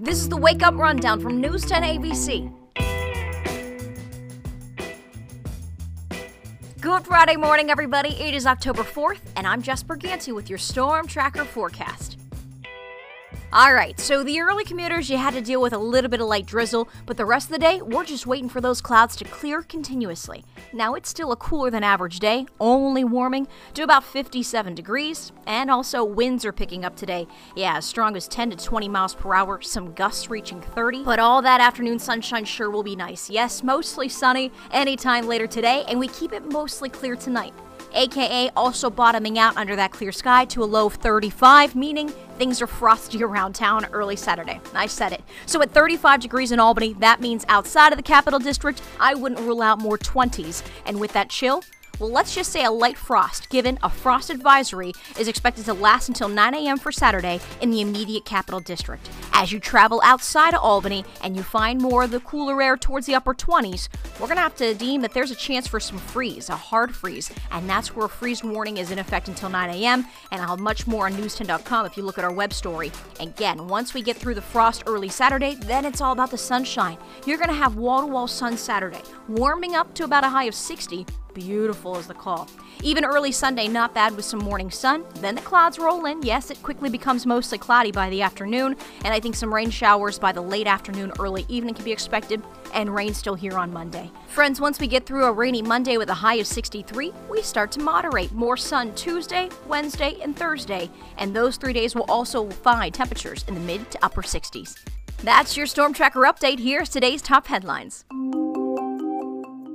This is the Wake Up Rundown from News 10 ABC. Good Friday morning, everybody. It is October 4th, and I'm Jess Berganti with your Storm Tracker forecast. All right, so the early commuters, you had to deal with a little bit of light drizzle, but the rest of the day, we're just waiting for those clouds to clear continuously. Now, it's still a cooler than average day, only warming to about 57 degrees, and also winds are picking up today. Yeah, as strong as 10 to 20 miles per hour, some gusts reaching 30. But all that afternoon sunshine sure will be nice. Yes, mostly sunny anytime later today, and we keep it mostly clear tonight aka also bottoming out under that clear sky to a low of 35, meaning things are frosty around town early Saturday. I said it. So at 35 degrees in Albany, that means outside of the capital district, I wouldn't rule out more 20s. And with that chill, well, let's just say a light frost, given a frost advisory is expected to last until 9 a.m. for Saturday in the immediate capital district. As you travel outside of Albany and you find more of the cooler air towards the upper 20s, we're going to have to deem that there's a chance for some freeze, a hard freeze, and that's where a freeze warning is in effect until 9 a.m. And I'll have much more on news10.com if you look at our web story. Again, once we get through the frost early Saturday, then it's all about the sunshine. You're going to have wall to wall sun Saturday, warming up to about a high of 60 Beautiful is the call. Even early Sunday, not bad with some morning sun. Then the clouds roll in. Yes, it quickly becomes mostly cloudy by the afternoon, and I think some rain showers by the late afternoon, early evening can be expected, and rain still here on Monday. Friends, once we get through a rainy Monday with a high of 63, we start to moderate. More sun Tuesday, Wednesday, and Thursday, and those three days will also find temperatures in the mid to upper 60s. That's your Storm Tracker update. Here's today's top headlines.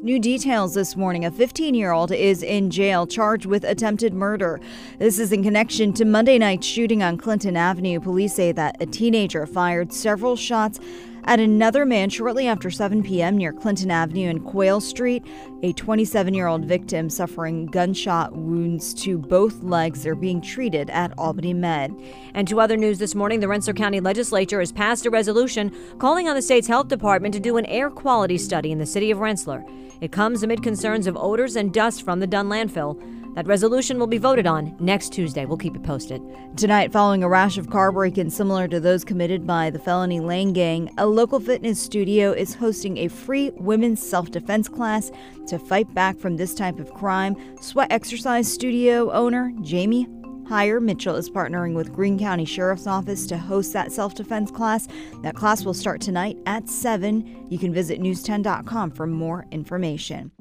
New details this morning. A 15 year old is in jail charged with attempted murder. This is in connection to Monday night's shooting on Clinton Avenue. Police say that a teenager fired several shots at another man shortly after 7 p.m. near Clinton Avenue and Quail Street. A 27 year old victim suffering gunshot wounds to both legs are being treated at Albany Med. And to other news this morning, the Rensselaer County Legislature has passed a resolution calling on the state's health department to do an air quality study in the city of Rensselaer. It comes amid concerns of odors and dust from the Dunn landfill. That resolution will be voted on next Tuesday. We'll keep it posted. Tonight, following a rash of car break ins similar to those committed by the Felony Lane Gang, a local fitness studio is hosting a free women's self defense class to fight back from this type of crime. Sweat Exercise Studio owner Jamie Higher Mitchell is partnering with Greene County Sheriff's Office to host that self defense class. That class will start tonight at 7. You can visit news10.com for more information.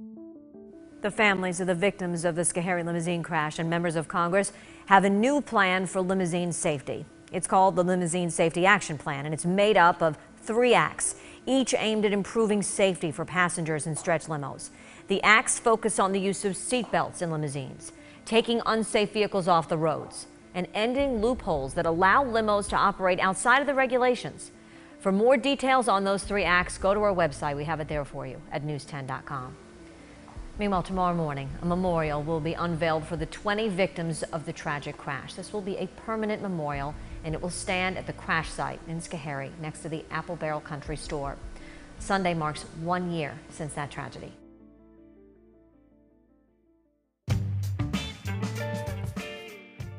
The families of the victims of the Schoharie limousine crash and members of Congress have a new plan for limousine safety. It's called the Limousine Safety Action Plan, and it's made up of three acts, each aimed at improving safety for passengers in stretch limos. The acts focus on the use of seatbelts in limousines taking unsafe vehicles off the roads, and ending loopholes that allow limos to operate outside of the regulations. For more details on those three acts, go to our website. We have it there for you at news10.com. Meanwhile, tomorrow morning, a memorial will be unveiled for the 20 victims of the tragic crash. This will be a permanent memorial, and it will stand at the crash site in Schoharie next to the Apple Barrel Country Store. Sunday marks one year since that tragedy.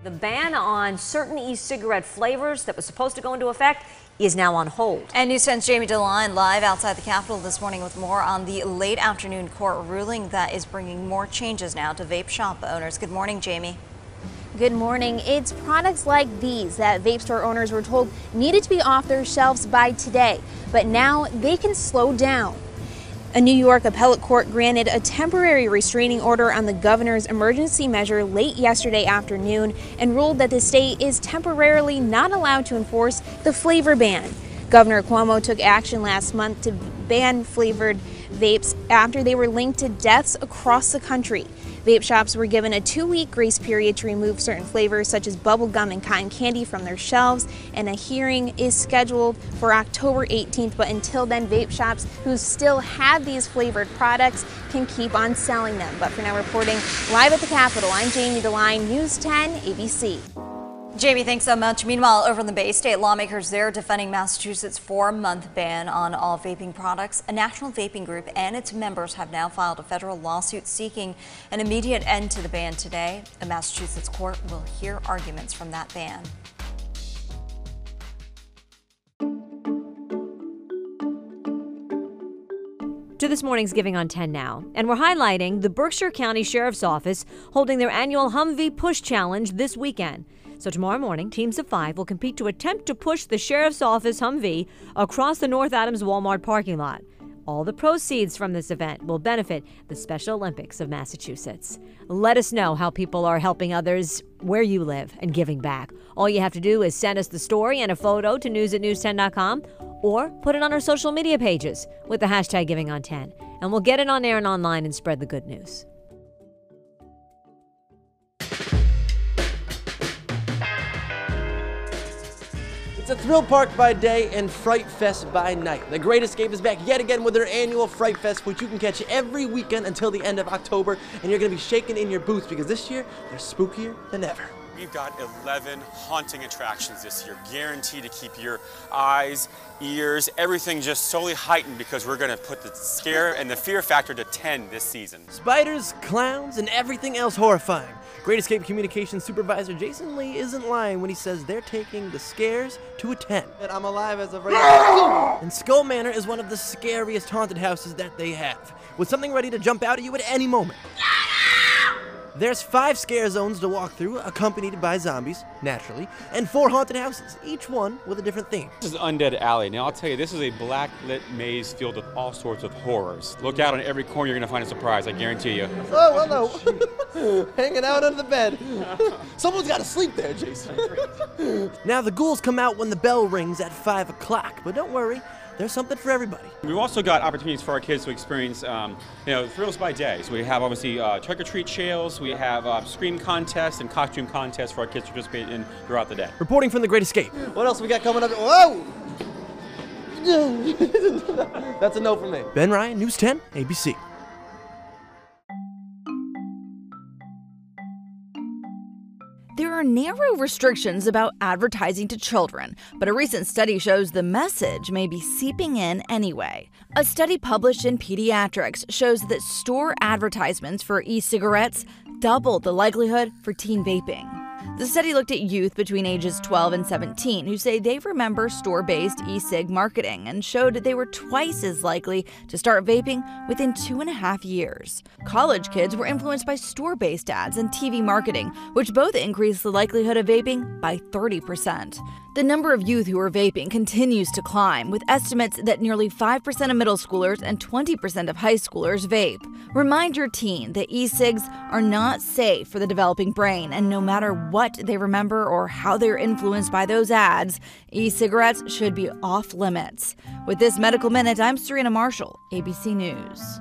The ban on certain e-cigarette flavors that was supposed to go into effect is now on hold. And News 10's Jamie DeLine live outside the Capitol this morning with more on the late afternoon court ruling that is bringing more changes now to vape shop owners. Good morning, Jamie. Good morning. It's products like these that vape store owners were told needed to be off their shelves by today, but now they can slow down. A New York appellate court granted a temporary restraining order on the governor's emergency measure late yesterday afternoon and ruled that the state is temporarily not allowed to enforce the flavor ban. Governor Cuomo took action last month to ban flavored vapes after they were linked to deaths across the country. Vape shops were given a two week grace period to remove certain flavors such as bubblegum and cotton candy from their shelves, and a hearing is scheduled for October 18th. But until then, vape shops who still have these flavored products can keep on selling them. But for now, reporting live at the Capitol, I'm Jamie DeLine, News 10 ABC. Jamie, thanks so much. Meanwhile, over in the Bay State, lawmakers there defending Massachusetts' four-month ban on all vaping products. A national vaping group and its members have now filed a federal lawsuit seeking an immediate end to the ban today. A Massachusetts court will hear arguments from that ban. to this morning's Giving on 10 now. And we're highlighting the Berkshire County Sheriff's Office holding their annual Humvee Push Challenge this weekend. So tomorrow morning, teams of five will compete to attempt to push the Sheriff's Office Humvee across the North Adams Walmart parking lot. All the proceeds from this event will benefit the Special Olympics of Massachusetts. Let us know how people are helping others where you live and giving back. All you have to do is send us the story and a photo to news at news10.com or put it on our social media pages with the hashtag giving on 10 and we'll get it on air and online and spread the good news. It's a thrill park by day and Fright Fest by night. The Great Escape is back yet again with their annual Fright Fest, which you can catch every weekend until the end of October, and you're to be shaking in your boots because this year they're spookier than ever. We've got 11 haunting attractions this year, guaranteed to keep your eyes, ears, everything just solely heightened because we're going to put the scare and the fear factor to 10 this season. Spiders, clowns, and everything else horrifying. Great Escape Communications Supervisor Jason Lee isn't lying when he says they're taking the scares to a 10. And I'm alive as of right now. And Skull Manor is one of the scariest haunted houses that they have, with something ready to jump out at you at any moment. There's five scare zones to walk through, accompanied by zombies, naturally, and four haunted houses, each one with a different theme. This is Undead Alley. Now, I'll tell you, this is a black lit maze filled with all sorts of horrors. Look out on every corner, you're going to find a surprise, I guarantee you. Oh, hello. Hanging out under the bed. Someone's got to sleep there, Jason. Now, the ghouls come out when the bell rings at 5 o'clock, but don't worry, there's something for everybody. We've also got opportunities for our kids to experience, um, you know, thrills by day. So we have obviously uh, trick or treat trails, we have uh, scream contests and costume contests for our kids to participate in throughout the day. Reporting from the Great Escape. what else we got coming up? Whoa! That's a no for me. Ben Ryan, News 10, ABC. Are narrow restrictions about advertising to children, but a recent study shows the message may be seeping in anyway. A study published in Pediatrics shows that store advertisements for e cigarettes double the likelihood for teen vaping. The study looked at youth between ages 12 and 17 who say they remember store based e cig marketing and showed they were twice as likely to start vaping within two and a half years. College kids were influenced by store based ads and TV marketing, which both increased the likelihood of vaping by 30%. The number of youth who are vaping continues to climb, with estimates that nearly 5% of middle schoolers and 20% of high schoolers vape. Remind your teen that e cigs are not safe for the developing brain, and no matter what they remember or how they're influenced by those ads, e cigarettes should be off limits. With this Medical Minute, I'm Serena Marshall, ABC News.